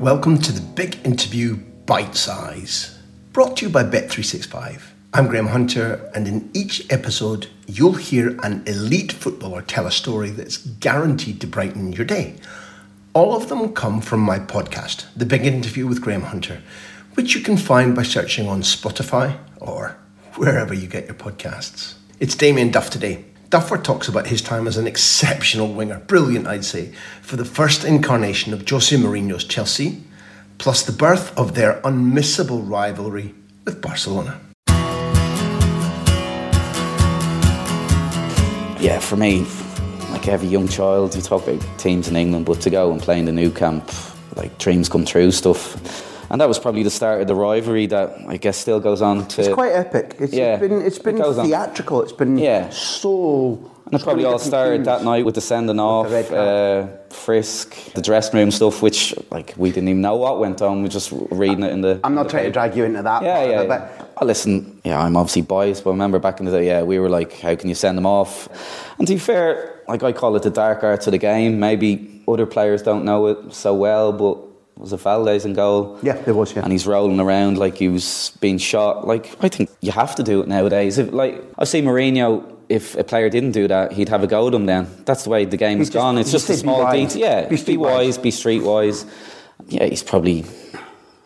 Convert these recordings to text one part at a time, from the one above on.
Welcome to the big interview Bite Size, brought to you by Bet365. I'm Graham Hunter, and in each episode, you'll hear an elite footballer tell a story that's guaranteed to brighten your day. All of them come from my podcast, The Big Interview with Graham Hunter, which you can find by searching on Spotify or wherever you get your podcasts. It's Damien Duff today. Duffer talks about his time as an exceptional winger, brilliant, I'd say, for the first incarnation of Jose Mourinho's Chelsea, plus the birth of their unmissable rivalry with Barcelona. yeah, for me, like every young child, you talk about teams in England, but to go and play in the Nou Camp, like dreams come true stuff. And that was probably the start of the rivalry that I guess still goes on to. It's quite epic. It's, Yeah, it's been it's been it goes on. theatrical. It's been Yeah. so. And it probably all started themes. that night with the sending off, red uh, Frisk, the dressing room stuff, which like we didn't even know what went on. We just reading it in the. I'm in not the trying to drag you into that. Yeah, yeah. of it, yeah. but Oh, listen, yeah, I'm obviously biased, but I remember back in the day, yeah, we were like, how can you send them off? And to be fair, like I call it the dark arts of the game. Maybe other players don't know it so well, but was it Valdés in goal? Yeah, there was, yeah. And he's rolling around like he was being shot. Like I think you have to do it nowadays. If, like I see Mourinho. If a player didn't do that, he'd have a go at him. Then that's the way the game is gone. It's just be small wise. details. Yeah, Be be, wise, be streetwise. Yeah, he's probably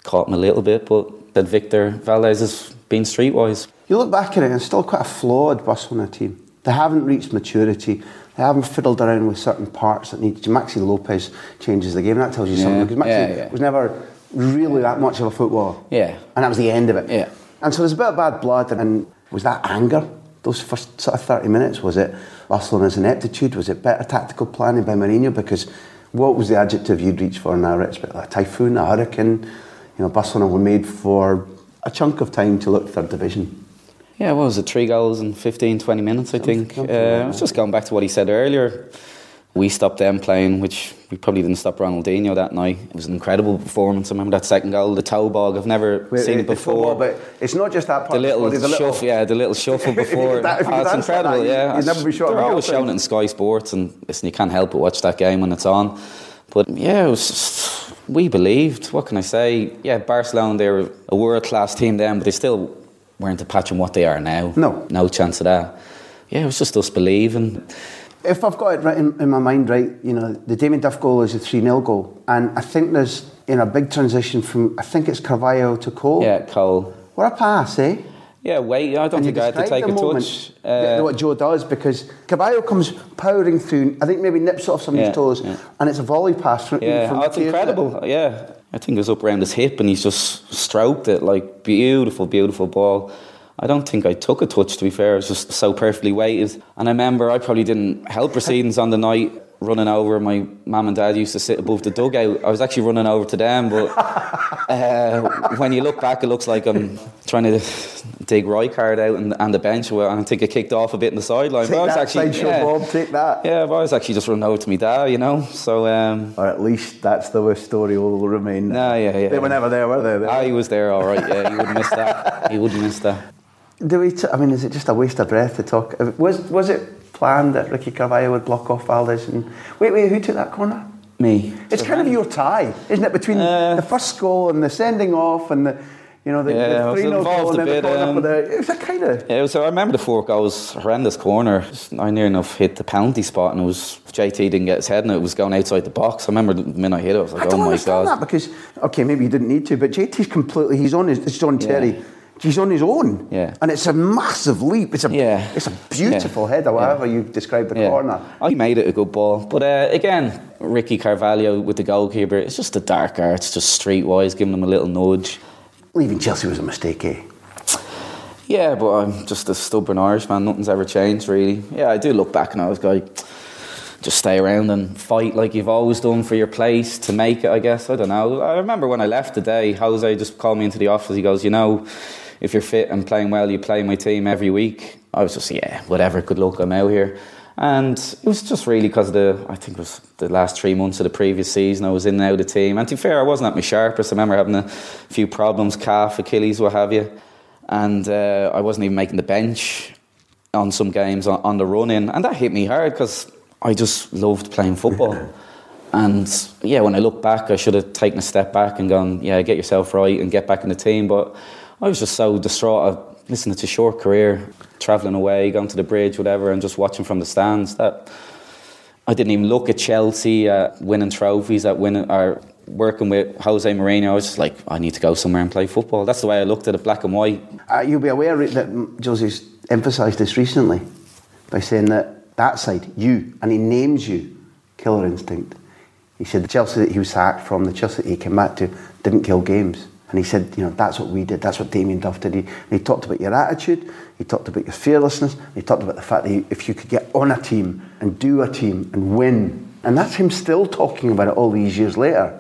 caught him a little bit, but that Víctor Valdés has been streetwise. you look back at it, and it's still quite a flawed Barcelona team. They haven't reached maturity. They haven't fiddled around with certain parts that need. Maxi Lopez changes the game. That tells you something because Maxi yeah, yeah. was never really that much of a footballer. Yeah. and that was the end of it. Yeah. And so there's a bit of bad blood, and was that anger? Those first sort of 30 minutes, was it Barcelona's ineptitude? Was it better tactical planning by Mourinho? Because what was the adjective you'd reach for now, Rich? Bit? A typhoon, a hurricane? You know, Barcelona were made for a chunk of time to look third division. Yeah, what was it? Three goals in 15, 20 minutes, I think. something Uh, I was just going back to what he said earlier. We stopped them playing, which we probably didn't stop Ronaldinho that night. It was an incredible performance. I remember that second goal, the toe bog. I've never Wait, seen wait, it before. football, but it's not just that part. the little the shuffle, yeah, the little shuffle before. That- Oh, it's incredible, that, yeah. you'd never be shot They're always showing it in Sky Sports, and listen, you can't help but watch that game when it's on. But yeah, it was just, we believed. What can I say? Yeah, Barcelona, they were a world class team then, but they still weren't a patch on what they are now. No. no chance of that. Yeah, it was just us believing. If I've got it right in, in my mind, right, you know, the Damien Duff goal is a 3 0 goal. And I think there's, you know, a big transition from, I think it's Carvalho to Cole. Yeah, Cole. What a pass, eh? Yeah, wait. I don't you think I had to take a moment? touch. Uh, what Joe does because Carvalho comes powering through. I think maybe nips off somebody's Yeah, toes, yeah. and it's a volley pass from. Yeah, from oh, it's it? incredible. Yeah, I think it was up around his hip, and he's just stroked it like beautiful, beautiful ball. I don't think I took a touch. To be fair, it was just so perfectly weighted. And I remember I probably didn't help proceedings on the night. Running over, my mum and dad used to sit above the dugout. I was actually running over to them, but uh, when you look back, it looks like I'm trying to dig Rijkaard out and, and the bench. Well, I think it kicked off a bit in the sideline. Take but I was that, actually, yeah, Bob. Take that. yeah, but I was actually just running over to my dad, you know. So um, Or at least that's the way story will remain. No, yeah, yeah. They were never there, were they? They- Ah, he was there, all right. Yeah, he wouldn't miss that. He wouldn't miss that. Do we? T- I mean, is it just a waste of breath to talk? Was was it planned that Ricky Carvalho would block off Valdés? And wait, wait, who took that corner? Me. It's kind of your tie, isn't it, between the first goal and the sending off and the, you know, the, Yeah, the 3 0 involved goal and a then the bit, corner um, for the. It was a kind of. Yeah, so I remember the four goals, horrendous corner. I near enough hit the penalty spot, and it was JT didn't get his head, and it was going outside the box. I remember the minute I hit it, I was like, I "Oh my god!" that because okay, maybe you didn't need to, but JT's completely he's on his it's John Terry. Yeah. He's on his own, Yeah. and it's a massive leap. It's a Yeah. it's a beautiful Yeah. header, Yeah. however you describe the corner. I made it a good ball, but uh, again, Ricky Carvalho with the goalkeeper, it's just a dark art. It's just streetwise, giving them a little nudge. Leaving Chelsea was a mistake, eh? Yeah, but I'm just a stubborn Irishman. Nothing's ever changed, really. Yeah, I do look back and I was like, just stay around and fight like you've always done for your place to make it, I guess. I don't know. I remember when I left today, Jose just called me into the office. He goes, You know, if you're fit and playing well, you play my team every week. I was just, Yeah, whatever, good luck, I'm out here. And it was just really because of the, I think it was the last three months of the previous season, I was in and out of the team. And to be fair, I wasn't at my sharpest. I remember having a few problems, calf, Achilles, what have you. And uh, I wasn't even making the bench on some games on, on the run in. And that hit me hard because I just loved playing football. And yeah, when I look back, I should have taken a step back and gone, yeah, get yourself right and get back in the team. But I was just so distraught. Of listening to short career, travelling away, going to the bridge, whatever, and just watching from the stands. That I didn't even look at Chelsea uh, winning trophies, at winning or working with Jose Mourinho. I was just like, I need to go somewhere and play football. That's the way I looked at it, black and white. Uh, you'll be aware that Jose's emphasised this recently by saying that that side, you, and he names you, killer instinct. He said the Chelsea that he was sacked from, the Chelsea that he came back to, didn't kill games. And he said, you know, that's what we did, that's what Damien Duff did. He, and he talked about your attitude, he talked about your fearlessness, he talked about the fact that if you could get on a team and do a team and win. And that's him still talking about it all these years later.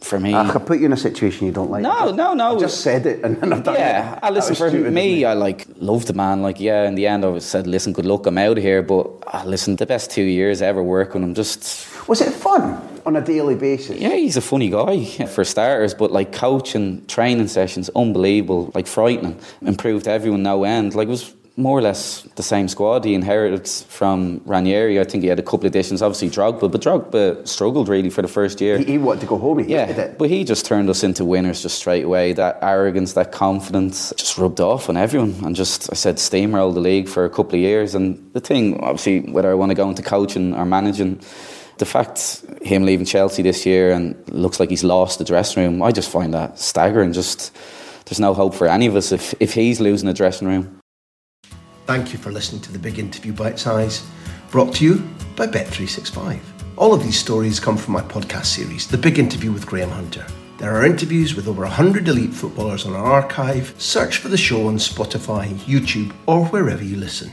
For me, I could put you in a situation you don't like. No, just- no, no. I just said it and then I've done yeah, it. I listen for me. I like loved the man. Like, yeah, in the end, I was said, "Listen, good luck. I'm out of here." But uh, listen, the best two years ever working. I'm just, Was it fun on a daily basis? yeah, he's a funny guy for starters. But like coaching, training sessions, unbelievable. Like frightening. Improved everyone no end. Like it was more or less the same squad he inherited from Ranieri. I think he had a couple of additions, obviously Drogba, but Drogba struggled really for the first year. He, he wanted to go home. He Yeah, it. but he just turned us into winners just straight away. That arrogance, that confidence just rubbed off on everyone. And just, I said, steamrolled the league for a couple of years. And the thing, obviously, whether I want to go into coaching or managing, the fact him leaving Chelsea this year and looks like he's lost the dressing room, I just find that staggering. Just, there's no hope for any of us if, if he's losing the dressing room. Thank you for listening to the Big Interview Bite Size, brought to you by Bet365. All of these stories come from my podcast series, The Big Interview with Graham Hunter. There are interviews with over 100 elite footballers on our archive. Search for the show on Spotify, YouTube, or wherever you listen.